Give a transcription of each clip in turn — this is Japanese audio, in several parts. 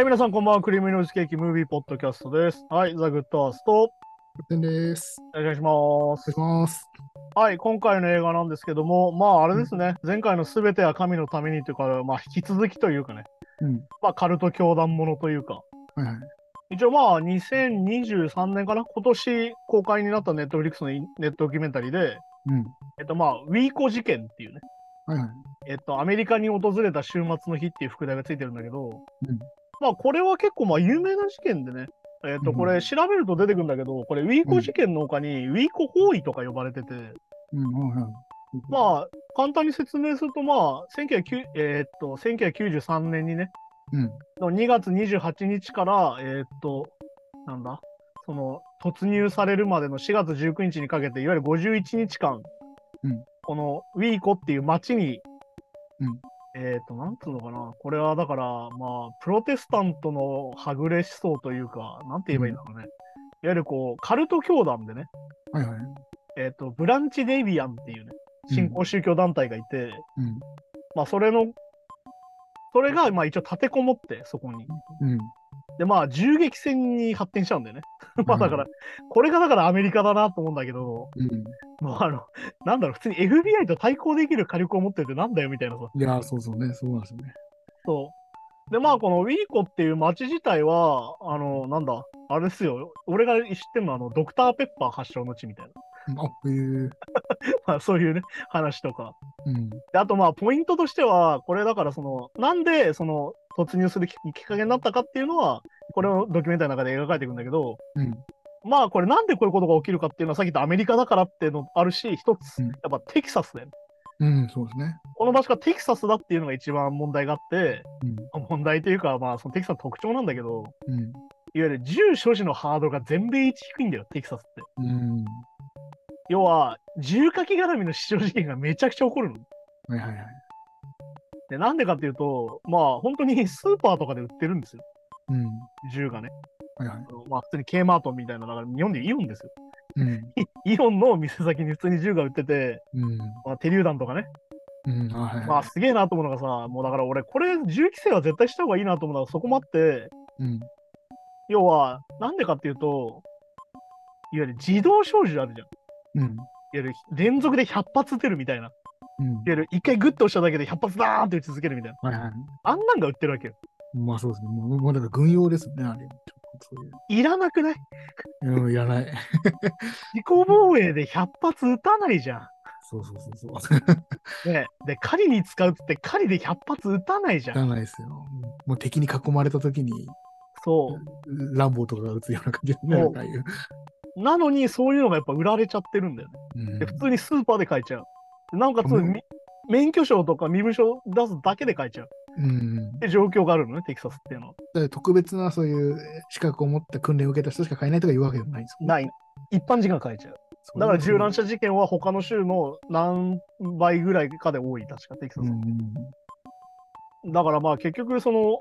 はい、皆さんこんばんは。クリームノイズケーキムービーポッドキャストです。はい、ザ・グッドアースト、てんです。お願いしまおす。願いします。はい、今回の映画なんですけども、まああれですね、前回のすべては神のためにというか、まあ引き続きというかね、うん。まあカルト教団ものというか、はいはい。一応まあ2023年かな、今年公開になったネットフリックスのネットドキュメンタリーで、うん。えっとまあ、ウィーコ事件っていうね、はいはい。えっと、アメリカに訪れた週末の日っていう副題がついてるんだけど、うんまあ、これは結構まあ有名な事件でね、えっと、うんこれ調べると出てくるんだけど、これウィーコ事件の他に、ウィーコ包囲とか呼ばれてて。まあ、簡単に説明すると、まあ、1909えーっと、1993年にね、うん。の2月28日から、えーっと、なんだ、その、突入されるまでの4月19日にかけて、いわゆる51日間、うん。このウィーコっていう町に、うんえーっと、なんつうのかな、これはだから、まあ、プロテスタントのはぐれ思想というか、なんて言えばいいんだろうね。いわゆるこう、カルト教団でね、はいはい。えーっと、ブランチ・デイビアンっていうね、新興宗教団体がいて、うん。まあ、それの、それが、まあ、一応立てこもって、そこに。うん。で、まあ、銃撃戦に発展しちゃうんだよね。まあ、だから、これがだからアメリカだなと思うんだけど、うん。もうあの、なんだろう、普通に FBI と対抗できる火力を持っててなんだよみたいなさ。いやー、そうそうね。そうなんですよね。そう。で、まあ、このウィーコっていう街自体は、あの、なんだ、あれですよ。俺が知ってるのは、あの、ドクターペッパー発祥の地みたいな。あ、へえ。まあ、そういうね、話とか。うん。で、あとまあ、ポイントとしては、これだからその、なんでその、突入するききっかけになったかっていうのは、これのドキュメンタリーの中で描かれていくんだけど、うん。まあ、これなんでこういうことが起きるかっていうのは、さっき言ったアメリカだからっていうのあるし、一つ、うんやっぱテキサスだよね。うん、そうですね。この場所がテキサスだっていうのが一番問題があって、うん。問題というか、まあ、そのテキサスの特徴なんだけど、うん。いわゆる銃所持のハードルが全米一低いんだよ、テキサスって。うん。要は、銃火器絡みの死傷事件がめちゃくちゃ起こるの。はいはいはい。で、なんでかっていうと、まあ、本当にスーパーとかで売ってるんですよ、うん。銃がね。はいはい。まあ、普通に K マートみたいな、だから日本でイオンですよ。うん。イオンの店先に普通に銃が売ってて、うん。まあ、手榴弾とかね。うん。あ、はいまあ、はすげえなと思うのがさ、もうだから俺、これ、銃規制は絶対した方がいいなと思うのが、そこもあって、い。うん。要は、なんでかっていうと、いわゆる自動小銃あるじゃん。いわうん。ゆる連続で100発撃てるみたいな。いわうん。ゆる一回グッと押しただけで100発ダーンって撃ち続けるみたいな。はいはい。あんなんが売ってるわけよ。まあそうですね。もう、もうだから軍用ですね、あれ。いう。いらなくない？うん、やらない。自己防衛で100発撃たないじゃん。そうそうそうそう。ね、で、狩りに使うっつって狩りで100発撃たないじゃん。やらないですよ。もう敵に囲まれた時に、そう。ランボーとかが撃つような感じでね、そうなんかああいう。なのに、そういうのがやっぱ売られちゃってるんだよね。うんで、普通にスーパーで買えちゃう。でなおかつ、うんみ免許証とか身分証出すだけで買えちゃう。うんって状況があるのね、テキサスっていうのは。で特別なそういう資格を持った訓練を受けた人しか買えないとかいうわけでもないんです。ない。一般人が買えちゃうだから銃乱射事件は他の州の何倍ぐらいかで多い、確かテキサス。うんだからまあ結局その、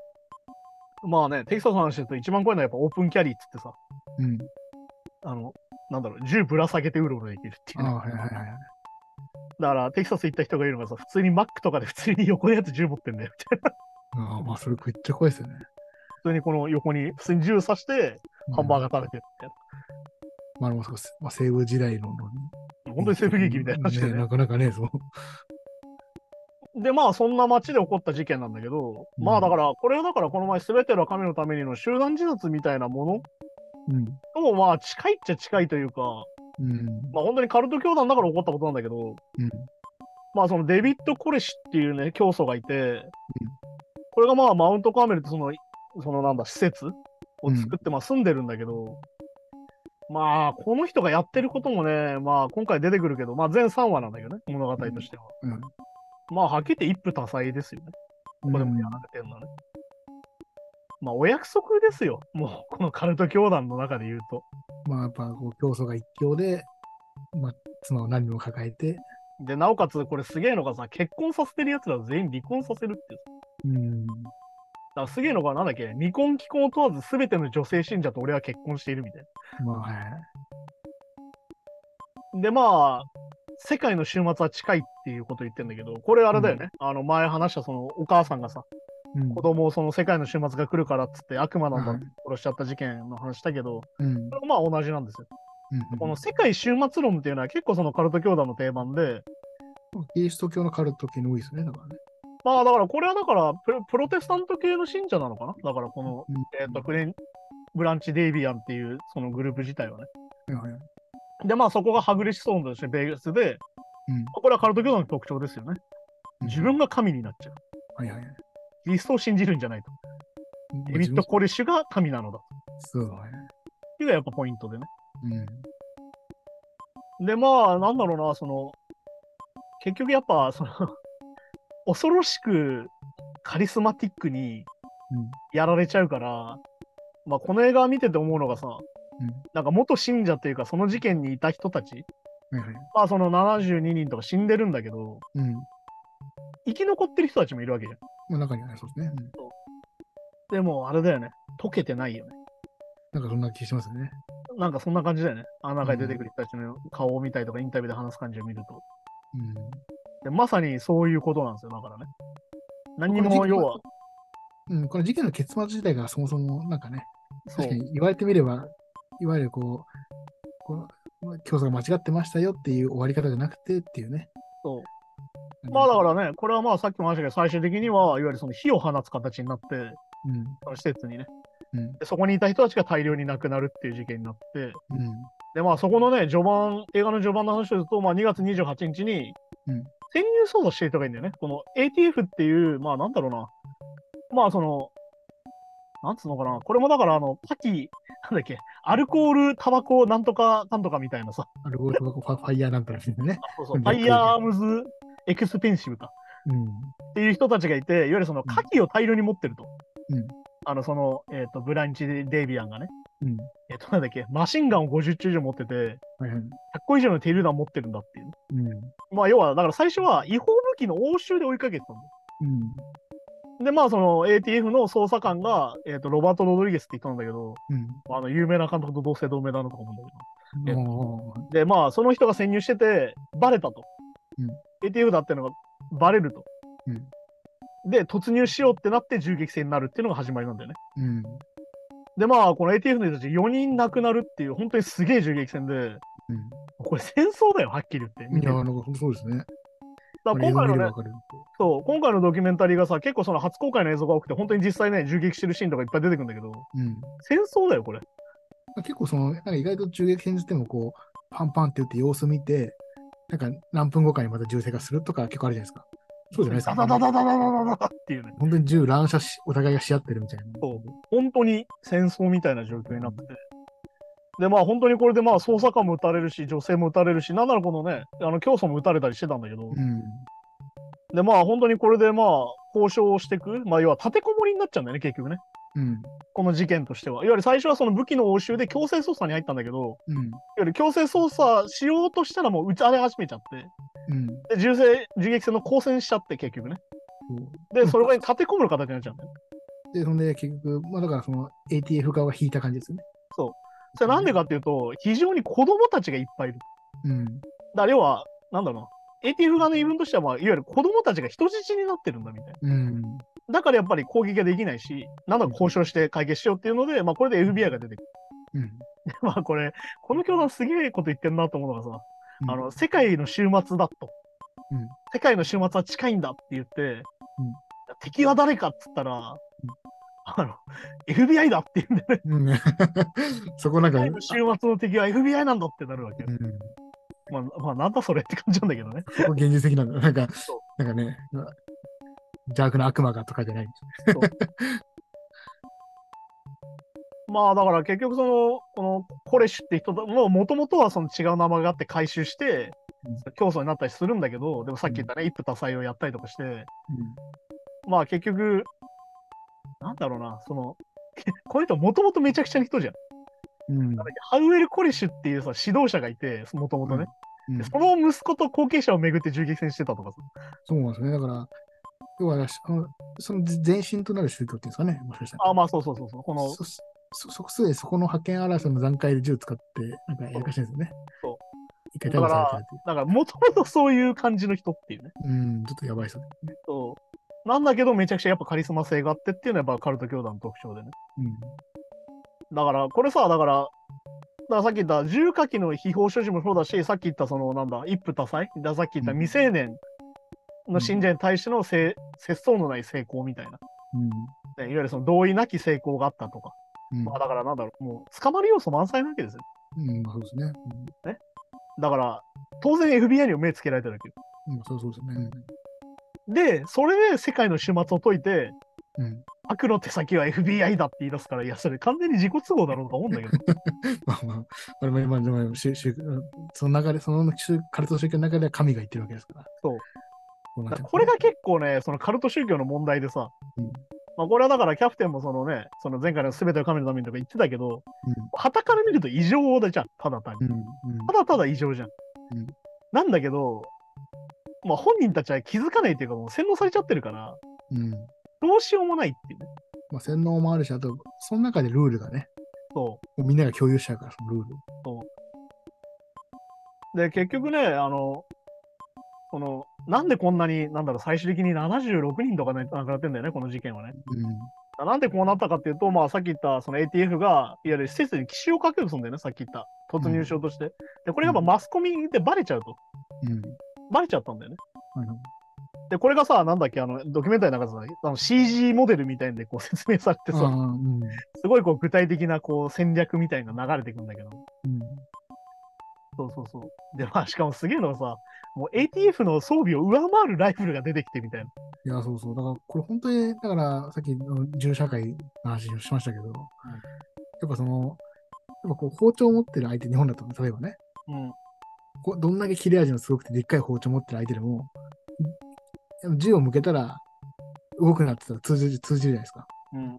まあね、テキサスの話だと一番怖いのはやっぱオープンキャリーっつってさ、うん。あの、なんだろう、銃ぶら下げてうろうろできるっていうね、だからテキサス行った人がいるのがさ、普通にマックとかで普通に横のやつ銃持ってんだよ、みたいな。ああ、まあそれめっちゃ怖いですよね。普通にこの横に普通に銃刺して、ハンバーガガー食べてるみたいまあ、まあそうですまあ、西部時代の。な。本当に西部劇みたいな話でね。ねなかなかね、そう。で、まあそんな街で起こった事件なんだけど、うんまあだから、これはだからこの前全ては神のためにの集団自殺みたいなものうん。ともまあ近いっちゃ近いというか、うん。まあ本当にカルト教団だから起こったことなんだけど、うん。まあそのデビッド・コレシっていうね、教祖がいて、これがまあマウントカーメルってその、そのなんだ、施設を作ってまあ住んでるんだけど、まあこの人がやってることもね、まあ今回出てくるけど、まあ全3話なんだけどね、物語としては。うん。まあはっきり言って一夫多妻ですよね。ここでもやられてるのはね。まあお約束ですよ。もうこのカルト教団の中で言うと。まあ、やっぱこう、競争が一強で、まあ、妻を何人も抱えて、で、なおかつこれすげえのがさ、結婚させてる奴ら全員離婚させるっていう。うん。だからすげえのがなんだっけ未婚既婚を問わず全ての女性信者と俺は結婚しているみたいまあ、はい。な。で、まあ、世界の週末は近いっていうこと言ってんだけど、これあれだよね。あの、前話したそのお母さんがさ、うん子供をその世界の終末が来るからっつって悪魔なんだってはい殺しちゃった事件の話したけど、まあ同じなんですよ。うんこの世界終末論っていうのは結構そのカルト教団の定番で、キリスト教のカルト系の多いですよね、だからね。まあだからこれはだからプロテスタント系の信者なのかな？だからこの、うんえっ、とフレン、ブランチ・デイビアンっていうそのグループ自体はね。はいはいでまあそこがはぐれ思想としてベースで、うんこれはカルト教団の特徴ですよね。自分が神になっちゃう。はいはいはい。キリストを信じるんじゃないと。デビッド・コレッシュが神なのだ。っそうだね。ていうのがやっぱポイントでね。うん。で、まあ、なんだろうな、その、結局やっぱ、その、恐ろしくカリスマティックにやられちゃうから、まあ、この映画見てて思うのがさ、うんなんか元信者っていうか、その事件にいた人たち、はいはい。まあ、その72人とか死んでるんだけど、うん。生き残ってる人たちもいるわけじゃん。まあ中にはね、そうですね。うんでも、あれだよね。溶けてないよね。なんかそんな気しますよね。なんかそんな感じだよね。あの中に出てくる人たちの顔を見たりとか、インタビューで話す感じを見ると。うん。でまさにそういうことなんですよ、だからね。何にも、要は、うん、この事件の結末自体がそもそもなんかね、確かに言われてみれば、いわゆるこう、こう教祖が間違ってましたよっていう終わり方じゃなくてっていうね。まあだからね、これはまあさっきも話したけど、最終的には、いわゆるその火を放つ形になって、うん。その施設にね。うん。でそこにいた人たちが大量に亡くなるっていう事件になって、うん。でまあそこのね、序盤、映画の序盤の話をすると、まあ2月28日にうん、潜入捜査してる人がいるんだよね。この ATF っていう、まあなんだろうな。まあその、なんつうのかな。これもだからあの、パキ、なんだっけ、アルコール、タバコ、なんとか、なんとかみたいなさ。アルコールタバコファイヤーなんたらみたいなね。そうそううんファイヤーアームズ・エクスプローシブか。うん。っていう人たちがいて、いわゆるその火器を大量に持ってると。うんあの、その、えっ、と、ブランチ・デイビアンがね。うん。えっ、と、なんだっけ、マシンガンを50丁以上持ってて、はいはい。100個以上の手榴弾持ってるんだっていう。うん。まあ、要は、だから最初は違法武器の押収で追いかけてたんだよ。うん。で、まあ、その ATF の捜査官が、えっ、と、ロバート・ロドリゲスって言ったんだけど、うん。あの、有名な監督と同姓同名だなとか思うんだけど。で、まあ、その人が潜入してて、バレたと。うん ATF だっていうのがバレると。で、突入しようってなって銃撃戦になるっていうのが始まりなんだよね。うん。で、まあ、この ATF の人たち4人亡くなるっていう、本当にすげえ銃撃戦で、うん。これ戦争だよ、はっきり言って。見いや、なんかそうですね。だ今回のねそう、今回のドキュメンタリーがさ、結構その初公開の映像が多くて、本当に実際ね、銃撃してるシーンとかいっぱい出てくるんだけど、うん。戦争だよ、これ。結構その、なんか意外と銃撃戦じてもこう、パンパンって打って様子見て、なんか何分後かにまた銃声がするとか結構あるじゃないですか。そうじゃないですか？ダダダダダダダダダっていうね、本当に銃乱射し、お互いがし合ってるみたいな。そう本当に戦争みたいな状況になってて。で、まあ本当にこれでまあ捜査官も撃たれるし、女性も撃たれるし、なんならこのね、あの教祖も撃たれたりしてたんだけど、うん。で、まあ本当にこれでまあ交渉をしていく、まあ要は立てこもりになっちゃうんだよね、結局ね。うん。この事件としては。いわゆる最初はその武器の押収で強制捜査に入ったんだけど、うん。いわゆる強制捜査しようとしたらもう撃ち荒れ始めちゃって、うん。で銃声、銃撃戦の交戦しちゃって結局ね。そうで、それが立てこもる形になっちゃうんだよ。で、そんで結局、まあだからその ATF 側が引いた感じですよね。それなんでかっていうと、非常に子供たちがいっぱいいる。うん。だ要は、なんだろうな。ATF 側の言い分としては、まあ、いわゆる子供たちが人質になってるんだみたいうん。な。だからやっぱり攻撃ができないし、なんだか交渉して解決しようっていうので、まあこれで FBI が出てくる。うん。まあこれ、この教団すげえこと言ってんなと思うのがさ、うんあの、世界の終末だと。うん世界の終末は近いんだって言って、敵は誰かっつったら、あの、FBI だって言うんだよね。うん。そこなんか、終末の敵は FBI なんだってなるわけよ。うん。まあ、まあ、なんだそれって感じなんだけどね。現実的なんだ。なんかなんかね、邪悪な悪魔がとかじゃない。まあだから結局その、このコレッシュって人ももともとはその違う名前があって回収してうん、競争になったりするんだけど、でもさっき言ったね、一夫多妻をやったりとかして、うまあ結局、なんだろうな、その、この人もともとめちゃくちゃな人じゃん。ん。うん。ハウエル・コレッシュっていうさ、指導者がいて、もともとね、うんでその息子と後継者をめぐって銃撃戦してたとかさ。そうなんですね。だから、要は、その前身となる宗教っていうんですかね、もしかしたら。あ、まあそうそうそうそう。この、そそそすでにそこの派遣争いの段階で銃使って、なんかやらかしてるんですよね。そう一回逮捕され。だからもともとそういう感じの人っていうね。うん、ちょっとやばい人ですね。そう。なんだけど、めちゃくちゃやっぱカリスマ性があってっていうのはやっぱカルト教団の特徴でね。うん。だから、これさ、だから、だからさっき言った重火器の秘宝所持もそうだし、さっき言ったその、なんだ、一夫多妻？ださっき言った未成年の信者に対してのせ節操のない成功みたいな、ね。いわゆるその同意なき成功があったとか。うん。まあ、だからなんだろう、もう捕まる要素満載なわけですよ。うん。そうですね。だから、当然 FBI にも目つけられてるわけよ。うん。うん、そうそうですね。で、それで世界の始末を解いて、うん。うん。悪の手先は FBI だって言い出すから、いや、それ完全に自己都合だろうと思うんだけど。まあまあ、これも今、その流れ、その宗カルト宗教の中では神が言ってるわけですから。そうこれが結構ね、そのカルト宗教の問題でさ、うんまあ、これはだからキャプテンもそのね、その前回の全ての神のためにとか言ってたけど、うん。旗から見ると異常だじゃん、ただ単に。うん。うん。ただただ異常じゃん。うんなんだけど、まあ本人たちは気づかないっていうか、もう洗脳されちゃってるから、うん。どうしようもないっていうね。まあ、洗脳もあるし、あと、その中でルールがね、そもうみんなが共有しちゃうから、そのルール。う。で、結局ね、あの、その、なんでこんなに、なんだろう、最終的に76人とかね、亡くなってんだよね、この事件はね。うん。なんでこうなったかっていうと、まあ、さっき言ったその ATF が、いわゆる施設に奇襲をかけるんだよね、さっき言った。突入しようとして。で、これがやっぱマスコミでバレちゃうと。うん。バレちゃったんだよね。はいはいで、これがさ、なんだっけ、あの、ドキュメンタリーの中でさ、あの CG モデルみたいんでこう説明されてさ、うん。すごいこう具体的なこう戦略みたいなのが流れてくんだけど。うん。そうそうそう。で、まあ、しかもすげえのがさ、もう ATF の装備を上回るライフルが出てきてみたいな。いや、そうそう。だから、これ本当に、だから、さっきの銃社会の話をしましたけど、やっぱその、やっぱこう包丁を持ってる相手、日本だと、例えばね、うん。こうどんだけ切れ味のすごくてでっかい包丁持ってる相手でも、銃を向けたら動くなってたら通じる通じるじゃないですか。うん。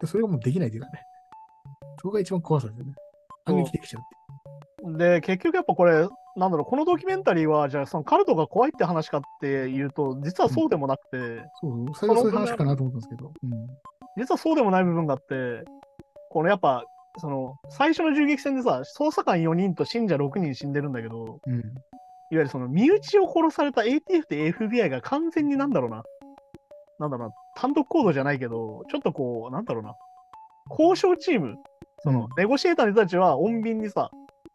でそれがもうできないというかね。そこが一番怖さですよね。反撃できちゃうってで、結局やっぱこれ、なんだろう、このドキュメンタリーは、じゃあそのカルトが怖いって話かっていうと、実はそうでもなくて、そう、最初そういう話かなと思ったんですけど。うん。実はそうでもない部分があって、このやっぱ、その、最初の銃撃戦でさ、捜査官4人と信者6人死んでるんだけど、うん。いわゆるその身内を殺された ATF と FBI が完全になんだろうな、なんだろうな、単独行動じゃないけど、ちょっとこう、なんだろうな、交渉チーム、その、うんネゴシエーターの人たちは穏便にさ、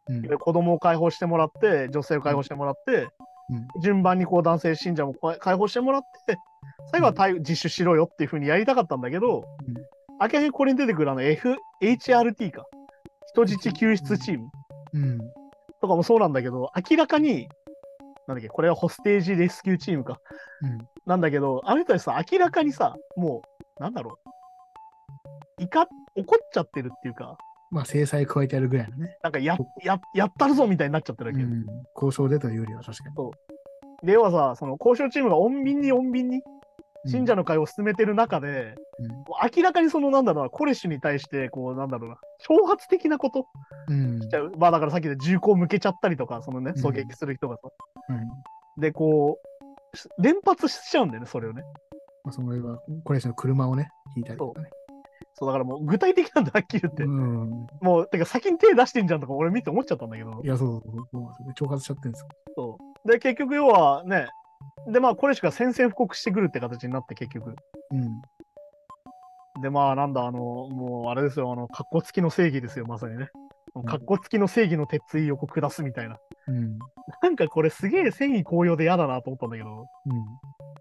うん。いわゆる子供を解放してもらって、女性を解放してもらって、うん。順番にこう男性信者も解放してもらって、最後は対自首しろよっていうふうにやりたかったんだけど、うん。明らかにこれに出てくるあの F、HRT か、人質救出チーム。うん。とかもそうなんだけど、明らかに、なんだっけ、これはホステージレスキューチームか。うん。なんだけど、あの人たちさ、明らかにさ、もう、なんだろう、いか、怒っちゃってるっていうか、まあ、制裁加えてやるぐらいのね。なんかや、や、やったるぞみたいになっちゃってるわけよ。うん。交渉でというよりは確かに。で、要はさ、その交渉チームが穏便に穏便に信者の。の会を進めてる中で、うん明らかにその、なんだろうな、コレッシュに対して、こう、なんだろうな、挑発的なことうん。しちゃう。まあだからさっきで銃口を向けちゃったりとか、そのね、うん狙撃する人がさ。うんで、こう、し連発しちゃうんだよね、それをね。まあ、そのは、これの車をね、引いたりとかね。そう、だからもう具体的なんだ、はっきり言って。うん。もう、てか先に手出してんじゃんとか俺見て思っちゃったんだけどい。や、そうそうそうそう。挑発しちゃってるんですよ。そう。で、結局要はね、で、まあ、これしか宣戦布告してくるって形になって、結局。うん。で、まあ、なんだ、あの、もう、あれですよ、あの、格好付きの正義ですよ、まさにね。ん格好付きの正義の鉄槌を下すみたいな。うん。なんかこれすげえ戦意高揚で嫌だなと思ったんだけど、うん。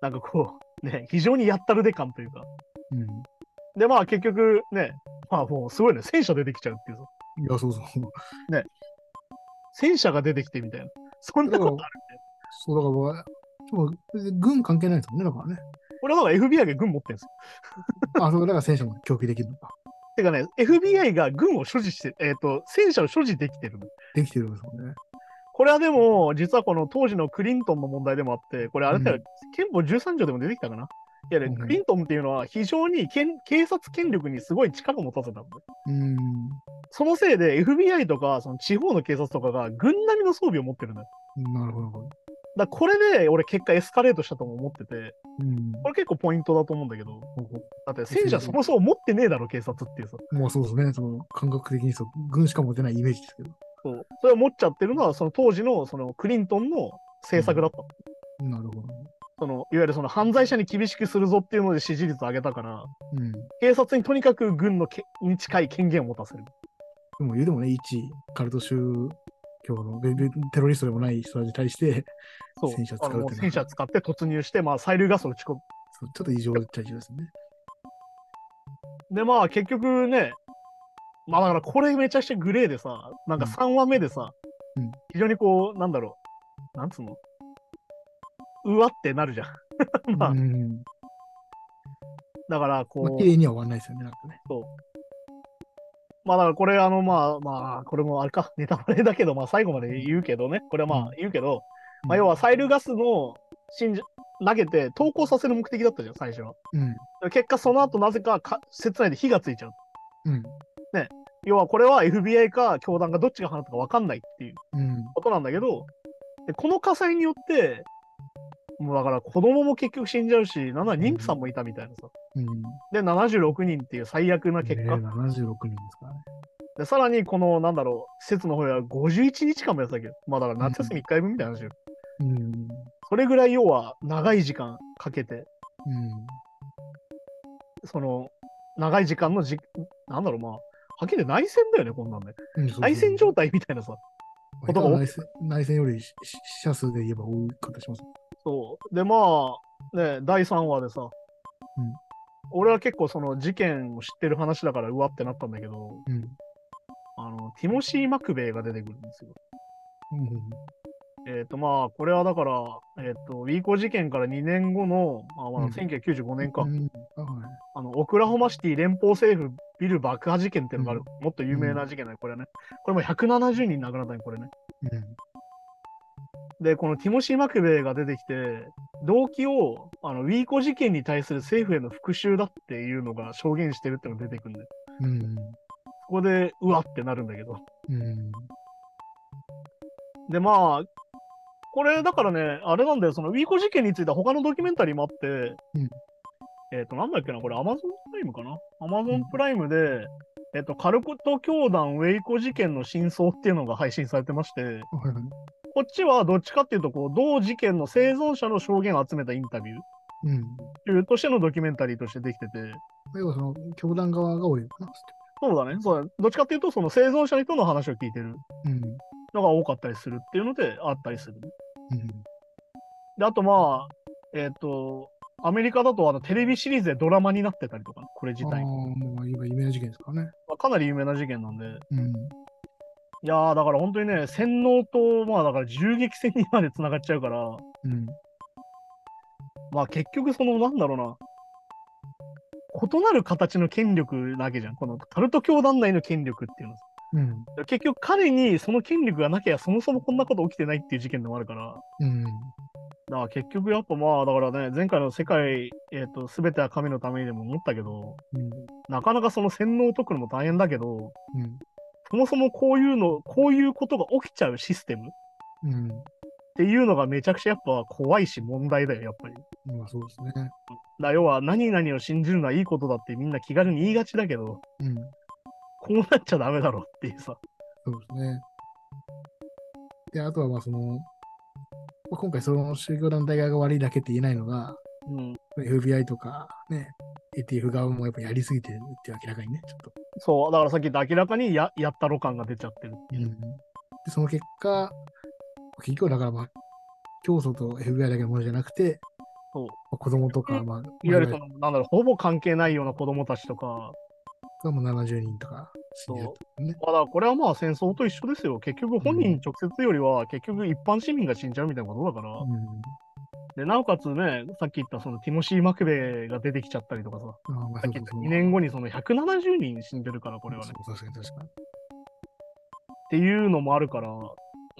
なんかこう、ね、非常にやったるで感というか。うん。で、まあ結局ね、まあもうすごいね、戦車出てきちゃうっていうさ。いや、そうそう。戦車が出てきてみたいな。そんなことあるそう、だから、軍関係ないですもんね、だからね。俺はだから FBI が軍持ってるんですよ。あ、そう、だから戦車も供給できるのか。てかね、FBI が軍を所持して、えっ、と、戦車を所持できてるの。できてるんですもんね。これはでも、実はこの当時のクリントンの問題でもあって、これあれだよ、うん憲法13条でも出てきたかな。いやね、うんクリントンっていうのは非常にけん警察権力にすごい力を持たせたのね。うん。そのせいで FBI とかその地方の警察とかが軍並みの装備を持ってるのよ。なるほど。だこれで俺結果エスカレートしたとも思ってて、うん。これ結構ポイントだと思うんだけど、だって戦車そもそも持ってねえだろ、警察っていうさ。もうそうですね。その感覚的にそう、軍しか持てないイメージですけど。そうそれを持っちゃってるのは、その当時のそのクリントンの政策だったの。なるほど。そのいわゆるその犯罪者に厳しくするぞっていうので支持率を上げたから、うん。警察にとにかく軍のけに近い権限を持たせる。でも言うでもね、一カルト宗教のテロリストでもない人たちに対して。戦車使うって戦車使って突入して、まあ、催涙ガスを打ち込む。ちょっと異常っちゃ異常ですね。で、まあ、結局ね、まあ、だからこれめちゃくちゃグレーでさ、なんか3話目でさ、うん非常にこう、なんだろう、なんつうの？うわってなるじゃん。まあ、うん。だから、こう、まあ、綺麗には終わんないですよね、なんかね。まあだからこれあのまあまあこれもあれかネタバレだけどまあ最後まで言うけどねこれはまあ言うけど、まあ要は催涙ガスの信者投げて投降させる目的だったじゃん最初はうん。結果その後なぜかか施設内で火がついちゃううん。要はこれは FBI か教団がどっちが放ったか分かんないっていううん。ことなんだけどでこの火災によってもうだから子供も結局死んじゃうしなんなら妊婦さんもいたみたいなさうん。で76人っていう最悪な結果、ね76人ですからね。で、さらにこの、なんだろう、施設の方は51日間もやってたけど、まあだから夏休み1回分みたいな話よ。うん。それぐらい要は長い時間かけて、うん。その、長い時間のじ、なんだろう、まあ、はっきり内戦だよね、こんなんね。うんそうそう内戦状態みたいなさ。ことが内戦内戦より死者数で言えば多い形します。そう。で、まあ、ね、第3話でさ、俺は結構その事件を知ってる話だからうわってなったんだけど、うん。あの、ティモシー・マクベイが出てくるんですよ。うん。えっ、とまあ、これはだから、えっ、と、ウィーコ事件から2年後の、まあ、まあうん1995年か、うん。あの、オクラホマシティ連邦政府ビル爆破事件っていうのがある。もっと有名な事件だね、これね。これも170人亡くなったね、これね。うん。で、このティモシー・マクベイが出てきて、動機を、あの、ウィーコ事件に対する政府への復讐だっていうのが証言してるってのが出てくるんで、うん。そこで、うわってなるんだけど。うん。で、まあ、これだからね、あれなんだよ、そのウィーコ事件については他のドキュメンタリーもあって、うんえっ、と、なんだっけな、これ Amazon プライムかな ?Amazon プライムで、えっ、と、カルコト教団ウェイコ事件の真相っていうのが配信されてまして。こっちはどっちかっていうと、こう、同事件の生存者の証言を集めたインタビュうん。ーとしてのドキュメンタリーとしてできてて、要はその、教団側が多いのかな。そうだね、そうだねどっちかっていうと、その生存者の人の話を聞いてるうん。のが多かったりするっていうのであったりする。うん。で、あとまあ、えっ、と、アメリカだとあのテレビシリーズでドラマになってたりとか、これ自ああ、体。もう今有名な事件ですからね。まあ、かなり有名な事件なんで。うん。いやー、だから本当にね、洗脳と、まあだから銃撃戦にまで繋がっちゃうから、うん。まあ結局その、なんだろうな、異なる形の権力なわけじゃん。このカルト教団内の権力っていうのは。うん。結局彼にその権力がなきゃそもそもこんなこと起きてないっていう事件でもあるから。うん。だから結局やっぱまあだからね、前回の世界、えっ、と、すべては神のためにでも思ったけど、うん。なかなかその洗脳を解くのも大変だけど、うん。そもそもこういうの、こういうことが起きちゃうシステムっうん。ていうのがめちゃくちゃやっぱ怖いし問題だよ、やっぱり。まあそうですね。だ要は何々を信じるのはいいことだってみんな気軽に言いがちだけど、うん。こうなっちゃダメだろっていうさ。そうですね。で、あとはまあその、まあ、今回その宗教団体側が悪いだけって言えないのが、うん。FBI とかね、ATF 側もやっぱやりすぎてるって明らかにね、ちょっと。そう、だからさっき言った明らかにややったろ感が出ちゃってるっていう。で、その結果、結局はだからまあ、教祖と FBI だけのものじゃなくて、そうまあ子供とか、まあ、いわゆるその、なんだろう、ほぼ関係ないような子供たちとか、がもう70人とか死んでるとね。まあだからこれはまあ戦争と一緒ですよ。結局本人直接よりは、結局一般市民が死んじゃうみたいなことだから。うん。で、なおかつね、さっき言ったそのティモシー・マクベイが出てきちゃったりとかさ、ああまあさっき言ったそうそうそう2年後にその170人死んでるから、これはね。そう確かに確かに。っていうのもあるから、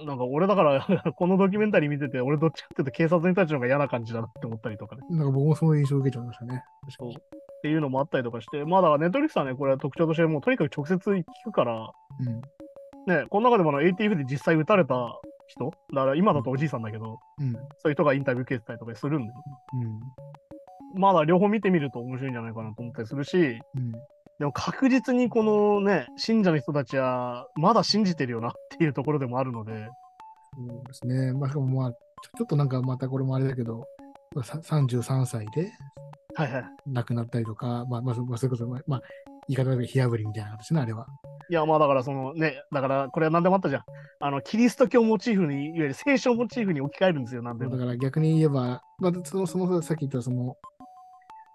なんか俺だから、このドキュメンタリー見てて、俺どっちかっていうと警察に立ちの方が嫌な感じだなって思ったりとかね。なんか僕もその印象を受けちゃいましたね。そう。に。っていうのもあったりとかして、まあだネットフリックスはね、これは特徴として、もうとにかく直接聞くから、うん。ね、この中でもあの ATF で実際撃たれた人、だから今だとおじいさんだけど、うん。そういう人がインタビュー受けてたりとかするんで、うん。まだ両方見てみると面白いんじゃないかなと思ったりするし、うん。でも確実にこのね、信者の人たちはまだ信じてるよなっていうところでもあるので、そうですね。まあ、しかもまあ、ちょっとなんかまたこれもあれだけど、さ33歳ではいはい。亡くなったりとか、まあ、まあ、そまあそれこそ、まあ、まあ言い方で火あぶりみたいな形ね、あれは。いや、まあだからそのね、だからこれは何でもあったじゃん。あの、キリスト教をモチーフに、いわゆる聖書をモチーフに置き換えるんですよ、なんでも。だから逆に言えば、まあ、その、そのさっき言ったその、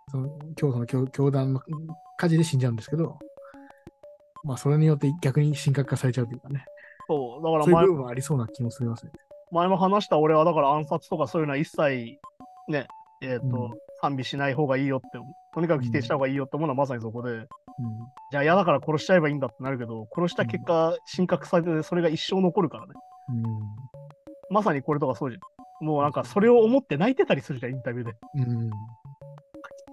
その教祖の教教団の火事で死んじゃうんですけど、まあ、それによって逆に神格化されちゃうというかね、そう、だからそういう前部分はありそうな気もすね。前も話した俺はだから暗殺とかそういうのは一切ね、えっ、と、うん賛美しない方がいいよって、とにかく否定した方がいいよって思うのはまさにそこで、うん。じゃあ嫌だから殺しちゃえばいいんだってなるけど、殺した結果、神格されてそれが一生残るからね。まさにこれとかそうじゃん。もうなんかそれを思って泣いてたりするじゃん、インタビューで。うん。うん。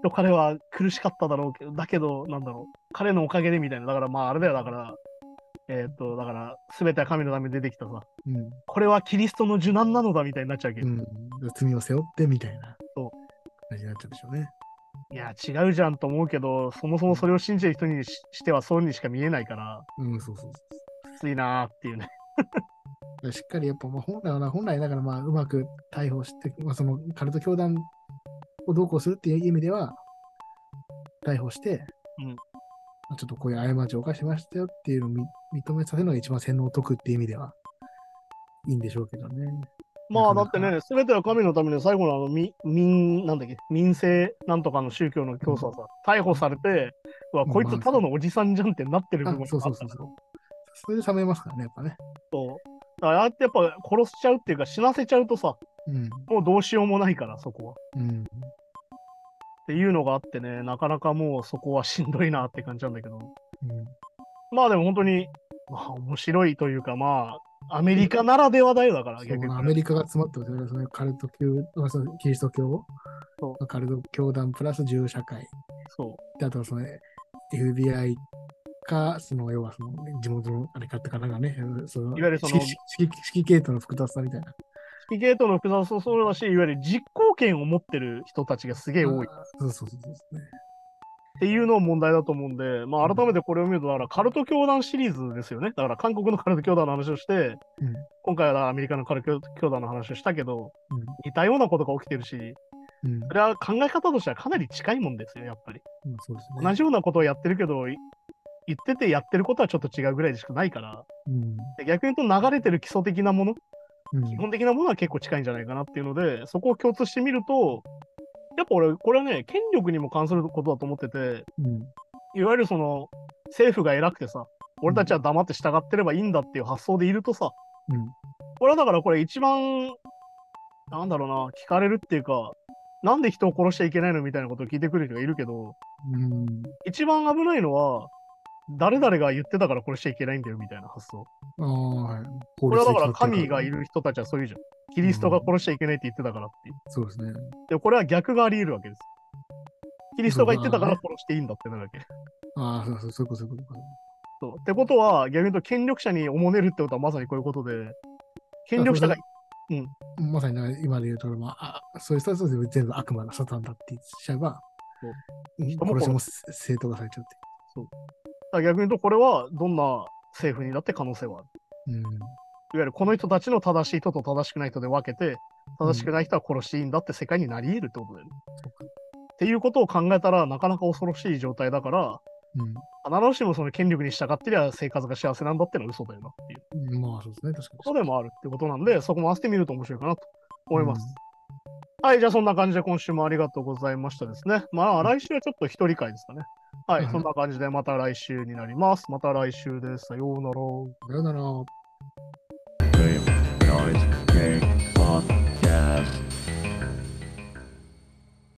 と彼は苦しかっただろうけど、だけど、なんだろう、彼のおかげでみたいな。だからまああれだよ、だから、えっ、と、だから、すべては神のために出てきたさ、うん。これはキリストの受難なのだみたいになっちゃうわけど、うん。罪を背負ってみたいな。そう感じになっちゃうんでしょうね。いや、違うじゃんと思うけど、そもそもそれを信じる人にししてはそうにしか見えないから、うん、そうそうきついなーっていうね。そう。しっかりやっぱ、まあ、本来はな、本来だからまあ、うまく逮捕して、まあ、そのカルト教団をどうこうするっていう意味では、逮捕して、うんまあちょっとこういう過ちを犯しましたよっていうのをみ認めさせるのが一番洗脳を解くっていう意味では、いいんでしょうけどね。まあだってね、すべては神のための最後のあの民、民、なんだっけ、民政なんとかの宗教の教祖はさ、逮捕されて、うわ、こいつただのおじさんじゃんってなってる部分があったからそうそう。それで冷めますからね、やっぱね。そう。だからああやってやっぱ殺しちゃうっていうか死なせちゃうとさ、うん。もうどうしようもないから、そこは。うん。っていうのがあってね、なかなかもうそこはしんどいなって感じなんだけど。うん。まあでも本当に、まあ面白いというか、まあ、アメリカならではだよだから。アメリカが詰まってますよね。カルト教、キリスト教そカルト教団プラス銃社会。そう。であとはその FBI か、その要はその地元のあれかってかなんかね、そのいわゆるその指揮指揮指揮系統の複雑さみたいな。スピゲートの複雑さもそうだし、いわゆる実行権を持ってる人たちがすげえ多いそうそうそうですね。ていうのも問題だと思うんで、まあ改めてこれを見ると、だからカルト教団シリーズですよね。だから韓国のカルト教団の話をして、うん。今回はアメリカのカルト教団の話をしたけど、うん。似たようなことが起きてるし、うん。それは考え方としてはかなり近いもんですよ、やっぱり。うんそうですね。同じようなことをやってるけど、い言っててやってることはちょっと違うぐらいでしかないから、うん。で逆に言うと流れてる基礎的なもの、うん。基本的なものは結構近いんじゃないかなっていうので、そこを共通してみると、やっぱ俺、これはね、権力にも関することだと思ってて、うん。いわゆるその、政府が偉くてさ、俺たちは黙って従ってればいいんだっていう発想でいるとさ、うん。これはだからこれ一番、なんだろうな、聞かれるっていうか、なんで人を殺しちゃいけないのみたいなことを聞いてくる人がいるけど、うん。一番危ないのは、誰々が言ってたから殺しちゃいけないんだよみたいな発想。ああ、はい。これはだから神がいる人たちはそういうじゃん。キリストが殺しちゃいけないって言ってたからっていう。そうですね。で、これは逆があり得るわけです。キリストが言ってたから殺していいんだってなるわけ。ああ、そうそう、そういうこと、そういうこと。そう。ってことは、逆に言うと権力者におもねるってことはまさにこういうことで、権力者が、まさにな今で言うと、まあ、あそういう人たちは全部悪魔のサタンだって言っちゃえば、殺しも正当化されちゃうってだから逆に言うと、これはどんな政府にだって可能性はある？いう。いわゆるこの人たちの正しい人と正しくない人で分けて、正しくない人は殺していいんだって世界になり得るってことだよね。そうかっていうことを考えたら、なかなか恐ろしい状態だから、うん必ずしもその権力に従ってりゃ生活が幸せなんだってのは嘘だよなっていううん。まあ、そうですね、確かに。ことでもあるってことなんで、そこも合わせてみると面白いかなと思います。はい、じゃあそんな感じで今週もありがとうございましたですね。まあ来週はちょっと一人会ですかね。はい、うんそんな感じでまた来週になります。また来週です。さようなら。さようなら。